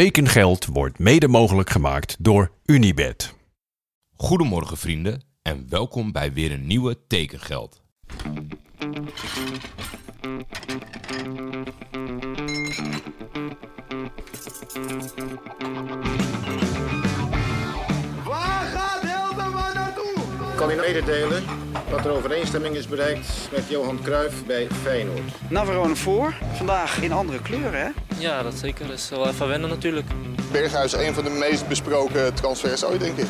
Tekengeld wordt mede mogelijk gemaakt door Unibed. Goedemorgen vrienden en welkom bij weer een nieuwe Tekengeld. Waar gaat Helderman naartoe? kan u mededelen dat er overeenstemming is bereikt met Johan Cruijff bij Feyenoord. Navarone voor. Vandaag in andere kleuren, hè? Ja, dat zeker. Dat is wel even wennen natuurlijk. Berghuis een van de meest besproken transfers ooit, denk ik.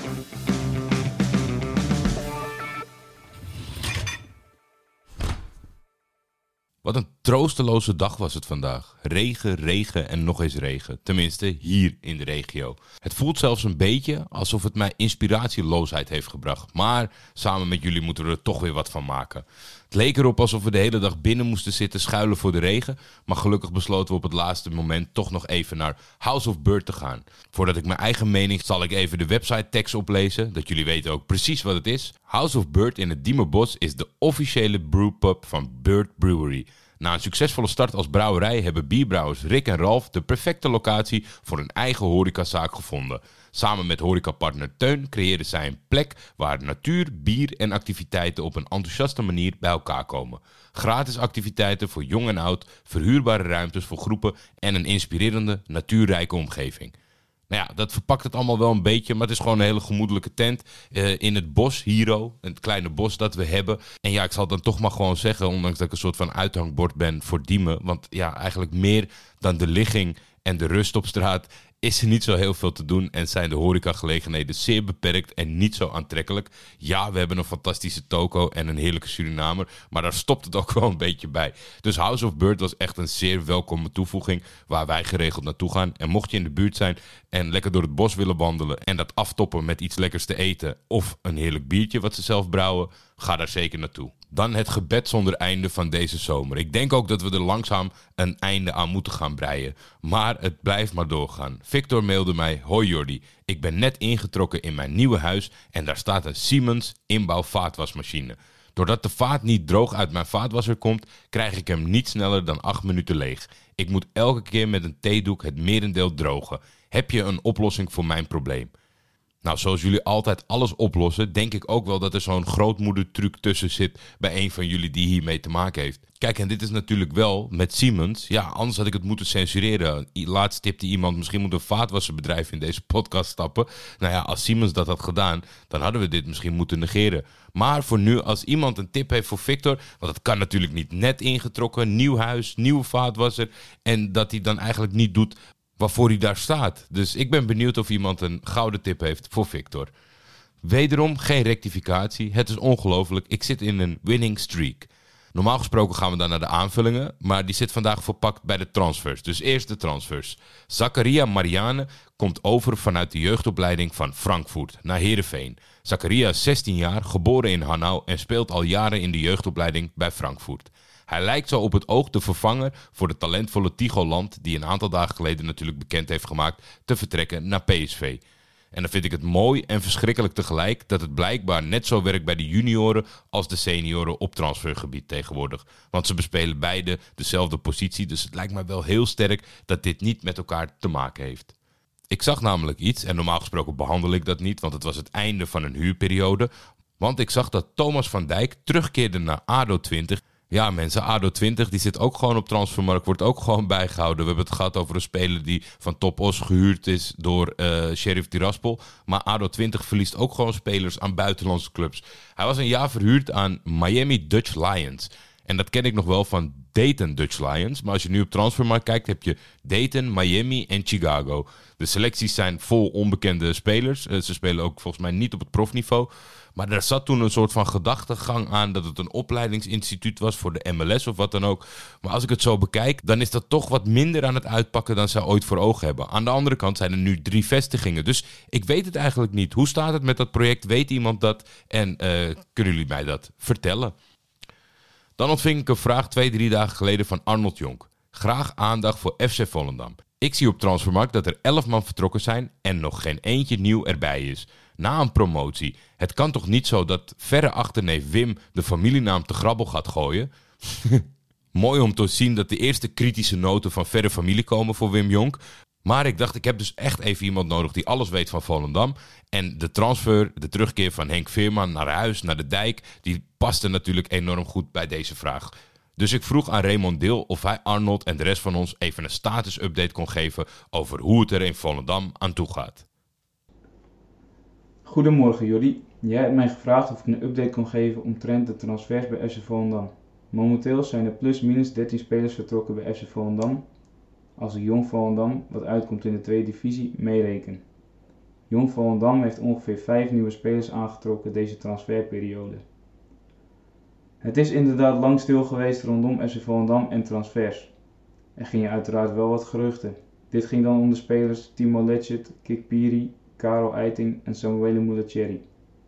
Troosteloze dag was het vandaag. Regen, regen en nog eens regen. Tenminste, hier in de regio. Het voelt zelfs een beetje alsof het mij inspiratieloosheid heeft gebracht. Maar samen met jullie moeten we er toch weer wat van maken. Het leek erop alsof we de hele dag binnen moesten zitten schuilen voor de regen. Maar gelukkig besloten we op het laatste moment toch nog even naar House of Bird te gaan. Voordat ik mijn eigen mening zal ik even de website tekst oplezen. Dat jullie weten ook precies wat het is. House of Bird in het Diemerbos is de officiële brewpub van Bird Brewery. Na een succesvolle start als brouwerij hebben bierbrouwers Rick en Ralf de perfecte locatie voor een eigen horecazaak gevonden. Samen met horecapartner Teun creëren zij een plek waar natuur, bier en activiteiten op een enthousiaste manier bij elkaar komen. Gratis activiteiten voor jong en oud, verhuurbare ruimtes voor groepen en een inspirerende, natuurrijke omgeving. Nou ja, dat verpakt het allemaal wel een beetje, maar het is gewoon een hele gemoedelijke tent eh, in het bos, Hiro, het kleine bos dat we hebben. En ja, ik zal dan toch maar gewoon zeggen, ondanks dat ik een soort van uithangbord ben voor Diemen, want ja, eigenlijk meer dan de ligging en de rust op straat is er niet zo heel veel te doen en zijn de horecagelegenheden zeer beperkt en niet zo aantrekkelijk. Ja, we hebben een fantastische toko en een heerlijke Surinamer, maar daar stopt het ook wel een beetje bij. Dus House of Bird was echt een zeer welkome toevoeging waar wij geregeld naartoe gaan. En mocht je in de buurt zijn en lekker door het bos willen wandelen en dat aftoppen met iets lekkers te eten of een heerlijk biertje wat ze zelf brouwen, ga daar zeker naartoe. Dan het gebed zonder einde van deze zomer. Ik denk ook dat we er langzaam een einde aan moeten gaan breien. Maar het blijft maar doorgaan. Victor mailde mij: Hoi Jordi, ik ben net ingetrokken in mijn nieuwe huis en daar staat een Siemens inbouw vaatwasmachine. Doordat de vaat niet droog uit mijn vaatwasser komt, krijg ik hem niet sneller dan 8 minuten leeg. Ik moet elke keer met een theedoek het merendeel drogen. Heb je een oplossing voor mijn probleem? Nou, zoals jullie altijd alles oplossen, denk ik ook wel dat er zo'n grootmoedertruc tussen zit bij een van jullie die hiermee te maken heeft. Kijk, en dit is natuurlijk wel met Siemens. Ja, anders had ik het moeten censureren. Laatst tipte iemand, misschien moet een vaatwasserbedrijf in deze podcast stappen. Nou ja, als Siemens dat had gedaan, dan hadden we dit misschien moeten negeren. Maar voor nu, als iemand een tip heeft voor Victor, want het kan natuurlijk niet net ingetrokken, nieuw huis, nieuwe vaatwasser. En dat hij dan eigenlijk niet doet waarvoor hij daar staat. Dus ik ben benieuwd of iemand een gouden tip heeft voor Victor. Wederom geen rectificatie. Het is ongelooflijk. Ik zit in een winning streak. Normaal gesproken gaan we dan naar de aanvullingen, maar die zit vandaag verpakt bij de transfers. Dus eerst de transfers. Zakaria Mariane komt over vanuit de jeugdopleiding van Frankfurt naar Heerenveen. Zakaria is 16 jaar, geboren in Hanau en speelt al jaren in de jeugdopleiding bij Frankfurt. Hij lijkt zo op het oog de vervanger voor de talentvolle Tigo Land, die een aantal dagen geleden natuurlijk bekend heeft gemaakt te vertrekken naar PSV. En dan vind ik het mooi en verschrikkelijk tegelijk dat het blijkbaar net zo werkt bij de junioren als de senioren op transfergebied tegenwoordig. Want ze bespelen beide dezelfde positie, dus het lijkt mij wel heel sterk dat dit niet met elkaar te maken heeft. Ik zag namelijk iets, en normaal gesproken behandel ik dat niet, want het was het einde van een huurperiode. Want ik zag dat Thomas van Dijk terugkeerde naar ADO 20. Ja, mensen, ADO 20 die zit ook gewoon op transfermarkt, wordt ook gewoon bijgehouden. We hebben het gehad over een speler die van Top Os gehuurd is door eh Sheriff Tiraspol. Maar ADO 20 verliest ook gewoon spelers aan buitenlandse clubs. Hij was een jaar verhuurd aan Miami Dutch Lions. En dat ken ik nog wel van Dayton Dutch Lions. Maar als je nu op transfermarkt kijkt, heb je Dayton, Miami en Chicago. De selecties zijn vol onbekende spelers. Eh, Ze spelen ook volgens mij niet op het profniveau. Maar er zat toen een soort van gedachtegang aan dat het een opleidingsinstituut was voor de MLS of wat dan ook. Maar als ik het zo bekijk, dan is dat toch wat minder aan het uitpakken dan zij ooit voor ogen hebben. Aan de andere kant zijn er nu drie vestigingen. Dus ik weet het eigenlijk niet. Hoe staat het met dat project? Weet iemand dat? En eh, kunnen jullie mij dat vertellen? Dan ontving ik een vraag twee, drie dagen geleden van Arnold Jonk. Graag aandacht voor FC Volendam. Ik zie op Transfermarkt dat er 11 man vertrokken zijn en nog geen eentje nieuw erbij is. Na een promotie. Het kan toch niet zo dat verre achterneef Wim de familienaam te grabbel gaat gooien? Mooi om te zien dat de eerste kritische noten van verre familie komen voor Wim Jonk. Maar ik dacht, ik heb dus echt even iemand nodig die alles weet van Volendam. En de transfer, de terugkeer van Henk Veerman naar huis, naar de dijk, die paste natuurlijk enorm goed bij deze vraag. Dus ik vroeg aan Raymond Deel of hij Arnold en de rest van ons even een status-update kon geven over hoe het er in Volendam aan toe gaat. Goedemorgen Jordi. Jij hebt mij gevraagd of ik een update kon geven omtrent de transfers bij FC Volendam. Momenteel zijn er plus minus 13 spelers vertrokken bij FC Volendam, als ik Jong Volendam, wat uitkomt in de tweede divisie, meereken. Jong Volendam heeft ongeveer 5 nieuwe spelers aangetrokken deze transferperiode. Het is inderdaad lang stil geweest rondom FC Volendam en transfers. Er gingen uiteraard wel wat geruchten. Dit ging dan om de spelers Timo Letchert, Kikpiri, Karel Eiting en Samuele Mulacheri.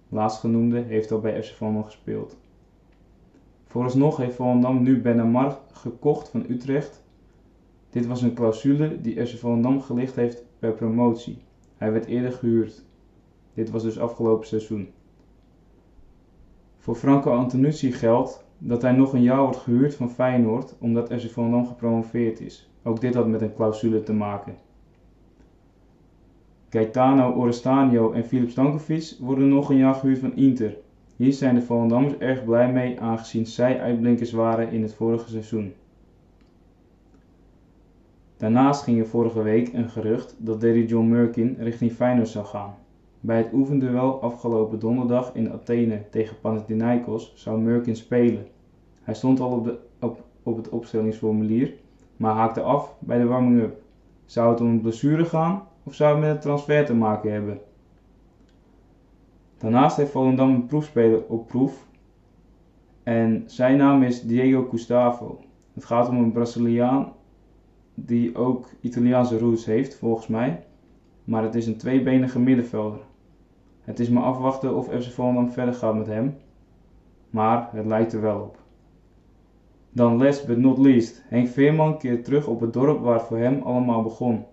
Laatstgenoemde heeft al bij FC Volendam gespeeld. Vooralsnog heeft Volendam nu Benamar gekocht van Utrecht. Dit was een clausule die FC Volendam gelicht heeft per promotie. Hij werd eerder gehuurd. Dit was dus afgelopen seizoen. Voor Franco Antonucci geldt dat hij nog een jaar wordt gehuurd van Feyenoord omdat FC Volendam gepromoveerd is. Ook dit had met een clausule te maken. Gaetano Orestanio en Filip Stankovic worden nog een jaar gehuurd van Inter. Hier zijn de Volendammers erg blij mee aangezien zij uitblinkers waren in het vorige seizoen. Daarnaast ging er vorige week een gerucht dat Derry John Merkin richting Feyenoord zou gaan. Bij het oefenduel afgelopen donderdag in Athene tegen Panathinaikos zou Merkin spelen. Hij stond al op, de, op, op het opstellingsformulier, maar haakte af bij de warming-up. Zou het om een blessure gaan of zou het met een transfer te maken hebben? Daarnaast heeft Volendam een proefspeler op proef en zijn naam is Diego Gustavo. Het gaat om een Braziliaan die ook Italiaanse roots heeft, volgens mij. Maar het is een tweebenige middenvelder. Het is maar afwachten of FC Volendam verder gaat met hem. Maar het lijkt er wel op. Dan last but not least. Henk Veerman keert terug op het dorp waar het voor hem allemaal begon.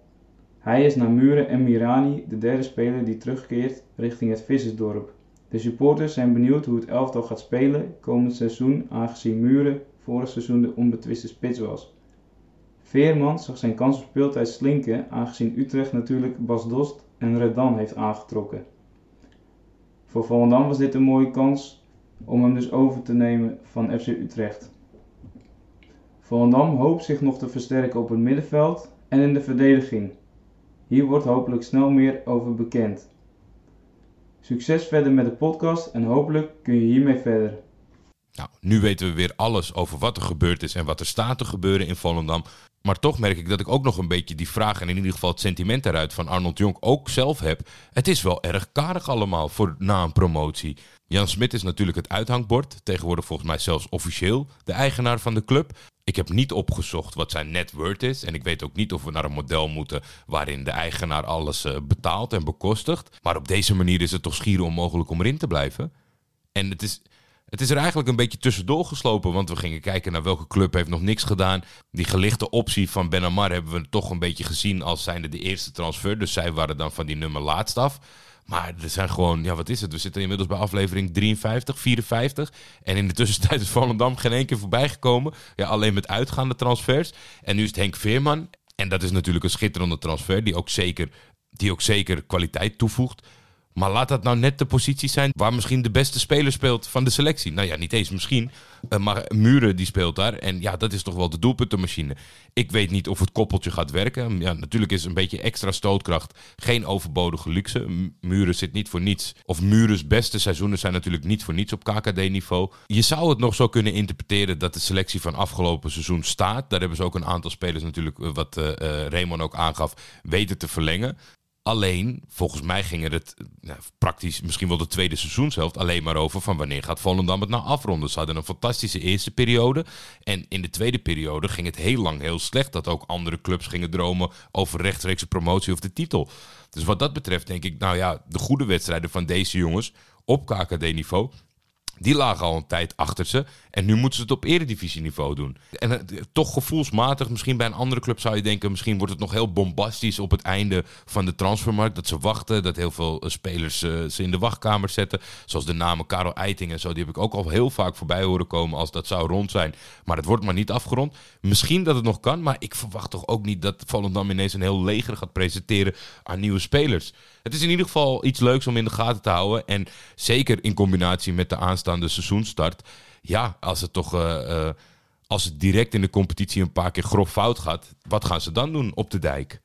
Hij is naar Muren en Mirani de derde speler die terugkeert richting het Vissersdorp. De supporters zijn benieuwd hoe het elftal gaat spelen komend seizoen aangezien Muren vorig seizoen de onbetwiste spits was. Veerman zag zijn kans op speeltijd slinken aangezien Utrecht natuurlijk Bas Dost en Redan heeft aangetrokken. Voor Volendam was dit een mooie kans om hem dus over te nemen van FC Utrecht. Volendam hoopt zich nog te versterken op het middenveld en in de verdediging. Hier wordt hopelijk snel meer over bekend. Succes verder met de podcast en hopelijk kun je hiermee verder. Nou, nu weten we weer alles over wat er gebeurd is en wat er staat te gebeuren in Volendam. Maar toch merk ik dat ik ook nog een beetje die vraag en in ieder geval het sentiment daaruit van Arnold Jonk ook zelf heb. Het is wel erg karig allemaal voor na een promotie. Jan Smit is natuurlijk het uithangbord, tegenwoordig volgens mij zelfs officieel de eigenaar van de club. Ik heb niet opgezocht wat zijn net worth is en ik weet ook niet of we naar een model moeten waarin de eigenaar alles uh, betaalt en bekostigt. Maar op deze manier is het toch schier onmogelijk om erin te blijven. En het is, het is er eigenlijk een beetje tussendoor geslopen, want we gingen kijken naar welke club heeft nog niks gedaan. Die gelichte optie van Benamar hebben we toch een beetje gezien als zijnde de eerste transfer. Dus zij waren dan van die nummer laatst af. Maar er zijn gewoon, ja wat is het? We zitten inmiddels bij aflevering 53, 54. En in de tussentijd is Volendam geen één keer voorbij gekomen. Ja, alleen met uitgaande transfers. En nu is het Henk Veerman. En dat is natuurlijk een schitterende transfer die ook zeker, die ook zeker kwaliteit toevoegt. Maar laat dat nou net de positie zijn waar misschien de beste speler speelt van de selectie. Nou ja, niet eens misschien. Uh, maar Muren die speelt daar. En ja, dat is toch wel de doelpuntenmachine. Ik weet niet of het koppeltje gaat werken. Ja, natuurlijk is een beetje extra stootkracht geen overbodige luxe. Muren zit niet voor niets. Of Murens beste seizoenen zijn natuurlijk niet voor niets op KKD-niveau. Je zou het nog zo kunnen interpreteren dat de selectie van afgelopen seizoen staat. Daar hebben ze ook een aantal spelers natuurlijk, eh, wat uh, Raymond ook aangaf, weten te verlengen. Alleen, volgens mij ging het praktisch, misschien wel de tweede seizoenshelft, alleen maar over van wanneer gaat Volendam het nou afronden. Ze hadden een fantastische eerste periode. En in de tweede periode ging het heel lang heel slecht. Dat ook andere clubs gingen dromen over rechtstreekse promotie of de titel. Dus wat dat betreft denk ik, nou ja, de goede wedstrijden van deze jongens op KKD-niveau Die lagen al een tijd achter ze. En nu moeten ze het op eredivisieniveau doen. En eh, toch gevoelsmatig, misschien bij een andere club zou je denken... misschien wordt het nog heel bombastisch op het einde van de transfermarkt. Dat ze wachten, dat heel veel eh, spelers eh, ze in de wachtkamer zetten. Zoals de namen Karel Eiting en zo. Die heb ik ook al heel vaak voorbij horen komen als dat zou rond zijn. Maar het wordt maar niet afgerond. Misschien dat het nog kan, maar ik verwacht toch ook niet... dat Volendam ineens een heel leger gaat presenteren aan nieuwe spelers. Het is in ieder geval iets leuks om in de gaten te houden. En zeker in combinatie met de aanstaande seizoenstart. Ja, als het toch. eh, eh, als het direct in de competitie een paar keer grof fout gaat, wat gaan ze dan doen op de dijk?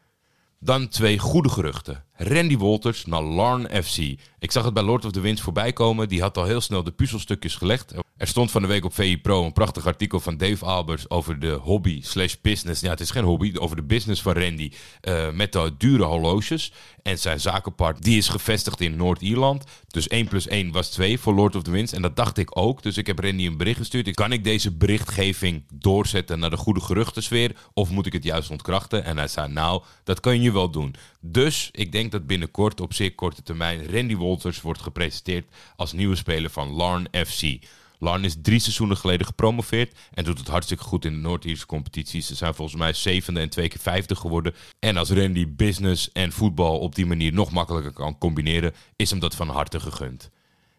Dan twee goede geruchten. Randy Wolters naar Larn FC. Ik zag het bij Lord of the Winds voorbij komen. Die had al heel snel de puzzelstukjes gelegd. Er stond van de week op VI Pro een prachtig artikel van Dave Albers over de hobby slash business. Ja, het is geen hobby, over de business van Randy. eh, met de dure horloges. En zijn zakenpartner, die is gevestigd in Noord-Ierland. Dus 1 plus 1 was 2 voor Lord of the Winds. En dat dacht ik ook. Dus ik heb Randy een bericht gestuurd. Kan ik deze berichtgeving doorzetten naar de goede geruchtensfeer? Of moet ik het juist ontkrachten? En hij zei, nou, dat kan je wel doen. Dus ik denk dat binnenkort, op zeer korte termijn, Randy Wolters wordt gepresenteerd als nieuwe speler van Larn FC. Larn is drie seizoenen geleden gepromoveerd en doet het hartstikke goed in de Noord-Ierse competities. Ze zijn volgens mij zevende en twee keer vijfde geworden. En als Randy business en voetbal op die manier nog makkelijker kan combineren, is hem dat van harte gegund.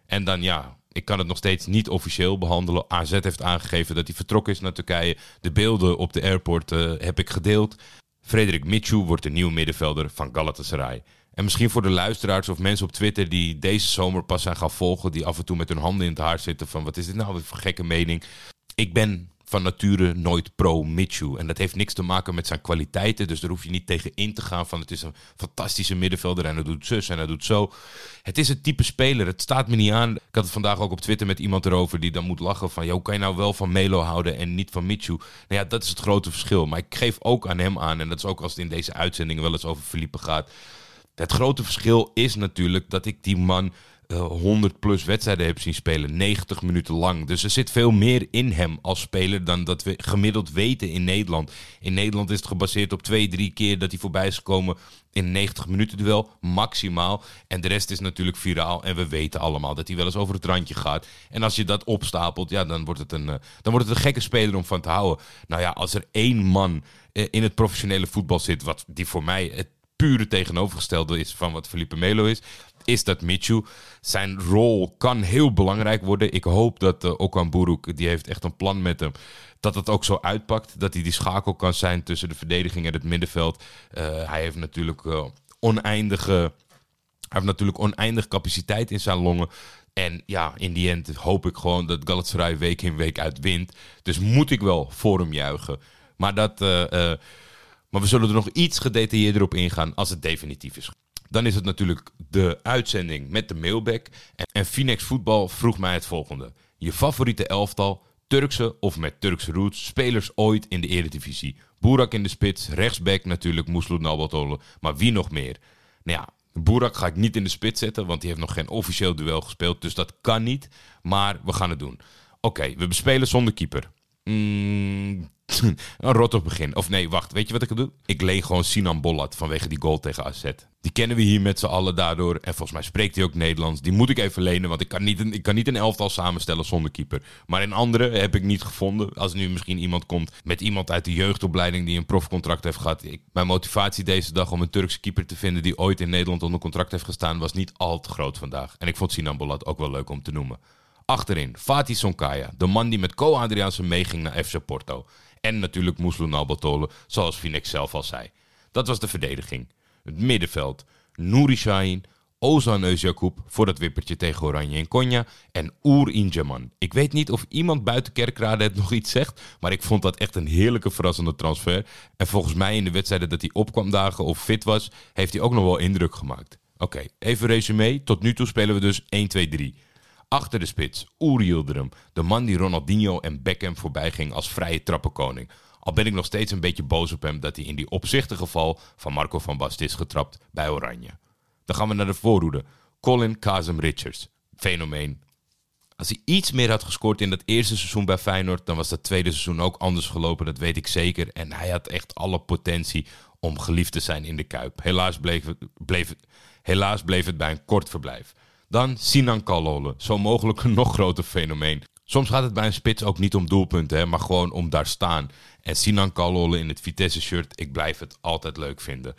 En dan ja, ik kan het nog steeds niet officieel behandelen. AZ heeft aangegeven dat hij vertrokken is naar Turkije. De beelden op de airport eh, heb ik gedeeld. Frederik Michu wordt de nieuwe middenvelder van Galatasaray. En misschien voor de luisteraars of mensen op Twitter die deze zomer pas zijn gaan volgen, die af en toe met hun handen in het haar zitten van wat is dit nou voor gekke mening. Ik ben van nature nooit pro-Michu. En dat heeft niks te maken met zijn kwaliteiten. Dus daar hoef je niet tegen in te gaan van het is een fantastische middenvelder en hij doet zus en hij doet zo. Het is het type speler. Het staat me niet aan. Ik had het vandaag ook op Twitter met iemand erover die dan moet lachen van... "Ja, hoe kan je nou wel van Melo houden en niet van Michu? Nou ja, dat is het grote verschil. Maar ik geef ook aan hem aan, en dat is ook als het in deze uitzendingen wel eens over Felipe gaat... Het grote verschil is natuurlijk dat ik die man eh, 100 plus wedstrijden heb zien spelen. 90 minuten lang. Dus er zit veel meer in hem als speler dan dat we gemiddeld weten in Nederland. In Nederland is het gebaseerd op twee, drie keer dat hij voorbij is gekomen in een 90 minuten duel. Maximaal. En de rest is natuurlijk viraal. En we weten allemaal dat hij wel eens over het randje gaat. En als je dat opstapelt, ja, dan wordt het een, eh, dan wordt het een gekke speler om van te houden. Nou ja, als er één man eh, in het professionele voetbal zit, wat die voor mij het pure tegenovergestelde is van wat Felipe Melo is, is dat Michu. Zijn rol kan heel belangrijk worden. Ik hoop dat uh, Okan Buruk, die heeft echt een plan met hem, dat het ook zo uitpakt. Dat hij die schakel kan zijn tussen de verdediging en het middenveld. Uh, hij heeft natuurlijk uh, oneindige... Hij heeft natuurlijk oneindig capaciteit in zijn longen. En ja, in die end hoop ik gewoon dat Galatasaray week in week uit wint. Dus moet ik wel voor hem juichen. Maar dat... maar we zullen er nog iets gedetailleerder op ingaan als het definitief is. Dan is het natuurlijk de uitzending met de mailback. En, Phoenix Voetbal vroeg mij het volgende. Je favoriete elftal, Turkse of met Turkse roots, spelers ooit in de eredivisie. Boerak in de spits, rechtsback natuurlijk, Moesloed Nabaltole. Maar wie nog meer? Nou ja, Boerak ga ik niet in de spits zetten, want die heeft nog geen officieel duel gespeeld. Dus dat kan niet, maar we gaan het doen. Oké, we bespelen zonder keeper. Mm, een rot op begin. Of nee, wacht. Weet je wat ik doe? Ik leen gewoon Sinan Bollat vanwege die goal tegen AZ. Die kennen we hier met z'n allen daardoor. En volgens mij spreekt hij ook Nederlands. Die moet ik even lenen, want ik kan, niet een, ik kan niet een elftal samenstellen zonder keeper. Maar in andere heb ik niet gevonden. Als nu misschien iemand komt met iemand uit de jeugdopleiding die een profcontract heeft gehad. Ik, mijn motivatie deze dag om een Turkse keeper te vinden die ooit in Nederland onder contract heeft gestaan, was niet al te groot vandaag. En ik vond Sinan Bollat ook wel leuk om te noemen. Achterin, Fatih Sonkaya, de man die met Co Adriaanse meeging naar FC Porto. En natuurlijk Moesloen Albatole, zoals Phoenix zelf al zei. Dat was de verdediging. Het middenveld, Nouri Sahin, Ozan Özyakup voor dat wippertje tegen Oranje en Konya en Oer Injaman. Ik weet niet of iemand buiten Kerkrade het nog iets zegt, maar ik vond dat echt een heerlijke verrassende transfer. En volgens mij in de wedstrijden dat hij opkwam dagen of fit was, heeft hij ook nog wel indruk gemaakt. Oké, even resume. Tot nu toe spelen we dus 1-2-3. Achter de spits, Uri Yildirim, de man die Ronaldinho en Beckham voorbij ging als vrije trappenkoning. Al ben ik nog steeds een beetje boos op hem dat hij in die opzichtige val van Marco van Basten is getrapt bij Oranje. Dan gaan we naar de voorhoede. Colin Kazem Richards, fenomeen. Als hij iets meer had gescoord in dat eerste seizoen bij Feyenoord, dan was dat tweede seizoen ook anders gelopen, dat weet ik zeker. En hij had echt alle potentie om geliefd te zijn in de Kuip. Helaas bleef helaas bleef het bij een kort verblijf. Dan Sinan Kalole, zo mogelijk een nog groter fenomeen. Soms gaat het bij een spits ook niet om doelpunten, hè, maar gewoon om daar staan. En Sinan Kalole in het Vitesse-shirt, ik blijf het altijd leuk vinden.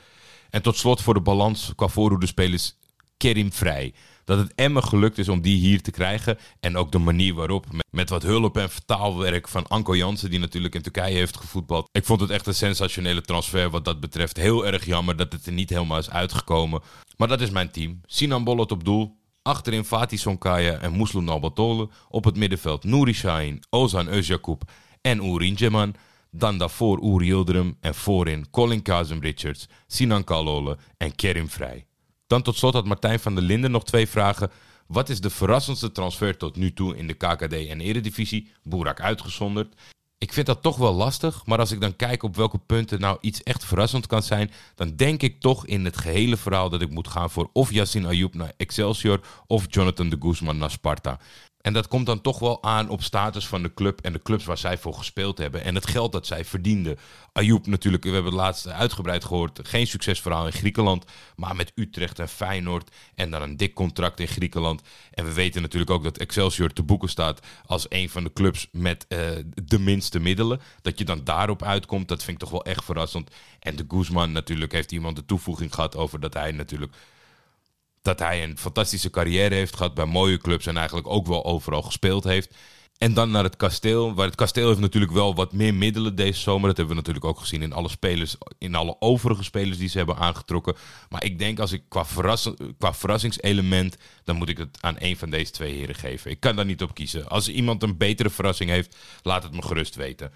En tot slot voor de balans qua spelers Kerim Vrij. Dat het Emmen gelukt is om die hier te krijgen. En ook de manier waarop. Met, wat hulp en vertaalwerk van Anko Jansen, die natuurlijk in Turkije heeft gevoetbald. Ik vond het echt een sensationele transfer wat dat betreft. Heel erg jammer dat het er niet helemaal is uitgekomen. Maar dat is mijn team. Sinan Bollot op doel. Achterin Fatih Sonkaya en Muslim Albatole. Op het middenveld Nouri Sahin, Ozan Özyakup en Ceman. Dan daarvoor Yildirim en voorin Colin Kazem Richards, Sinan Kalole en Kerim Vrij. Dan tot slot had Martijn van der Linden nog twee vragen. Wat is de verrassendste transfer tot nu toe in de KKD en Eredivisie? Boerak uitgezonderd. Ik vind dat toch wel lastig, maar als ik dan kijk op welke punten nou iets echt verrassend kan zijn, dan denk ik toch in het gehele verhaal dat ik moet gaan voor of Yassin Ayoub naar Excelsior of Jonathan de Guzman naar Sparta. En dat komt dan toch wel aan op status van de club en de clubs waar zij voor gespeeld hebben. En het geld dat zij verdienden. Ayoub natuurlijk, we hebben het laatst uitgebreid gehoord. Geen succesverhaal in Griekenland. Maar met Utrecht en Feyenoord. En dan een dik contract in Griekenland. En we weten natuurlijk ook dat Excelsior te boeken staat als een van de clubs met uh, de minste middelen. Dat je dan daarop uitkomt, dat vind ik toch wel echt verrassend. En de Guzman natuurlijk heeft iemand de toevoeging gehad over dat hij natuurlijk dat hij een fantastische carrière heeft gehad bij mooie clubs en eigenlijk ook wel overal gespeeld heeft. En dan naar het kasteel. Waar het kasteel heeft natuurlijk wel wat meer middelen deze zomer. Dat hebben we natuurlijk ook gezien in alle spelers, in alle overige spelers die ze hebben aangetrokken. Maar ik denk als ik qua, qua verrassingselement, dan moet ik het aan een van deze twee heren geven. Ik kan daar niet op kiezen. Als iemand een betere verrassing heeft, laat het me gerust weten.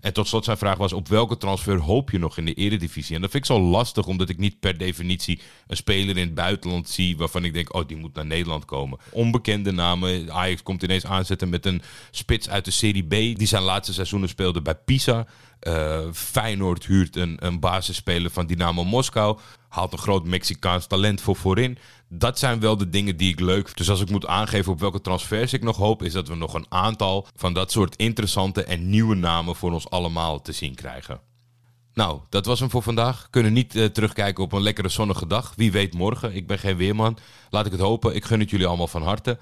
En tot slot zijn vraag was: op welke transfer hoop je nog in de Eredivisie? En dat vind ik zo lastig, omdat ik niet per definitie een speler in het buitenland zie waarvan ik denk: oh, die moet naar Nederland komen. Onbekende namen. Ajax komt ineens aanzetten met een spits uit de Serie B, die zijn laatste seizoenen speelde bij Pisa. Uh, Feyenoord huurt een, een basisspeler van Dynamo Moskou. Haalt een groot Mexicaans talent voor voorin. Dat zijn wel de dingen die ik leuk vind. Dus als ik moet aangeven op welke transfers ik nog hoop, is dat we nog een aantal van dat soort interessante en nieuwe namen voor ons allemaal te zien krijgen. Nou, dat was hem voor vandaag. Kunnen niet uh, terugkijken op een lekkere zonnige dag. Wie weet morgen. Ik ben geen weerman. Laat ik het hopen. Ik gun het jullie allemaal van harte.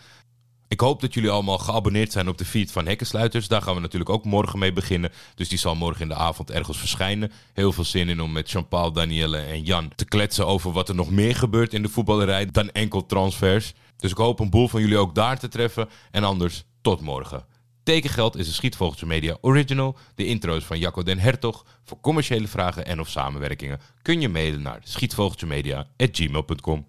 Ik hoop dat jullie allemaal geabonneerd zijn op de feed van Hekkensluiters. Daar gaan we natuurlijk ook morgen mee beginnen. Dus die zal morgen in de avond ergens verschijnen. Heel veel zin in om met Jean-Paul, Danielle en Jan te kletsen over wat er nog meer gebeurt in de voetballerij dan enkel transfers. Dus ik hoop een boel van jullie ook daar te treffen. En anders, tot morgen. Tekengeld is een Schietvogeltje Media original. De intro is van Jacco den Hertog. Voor commerciële vragen en of samenwerkingen kun je mailen naar schietvogeltjemedia.gmail.com.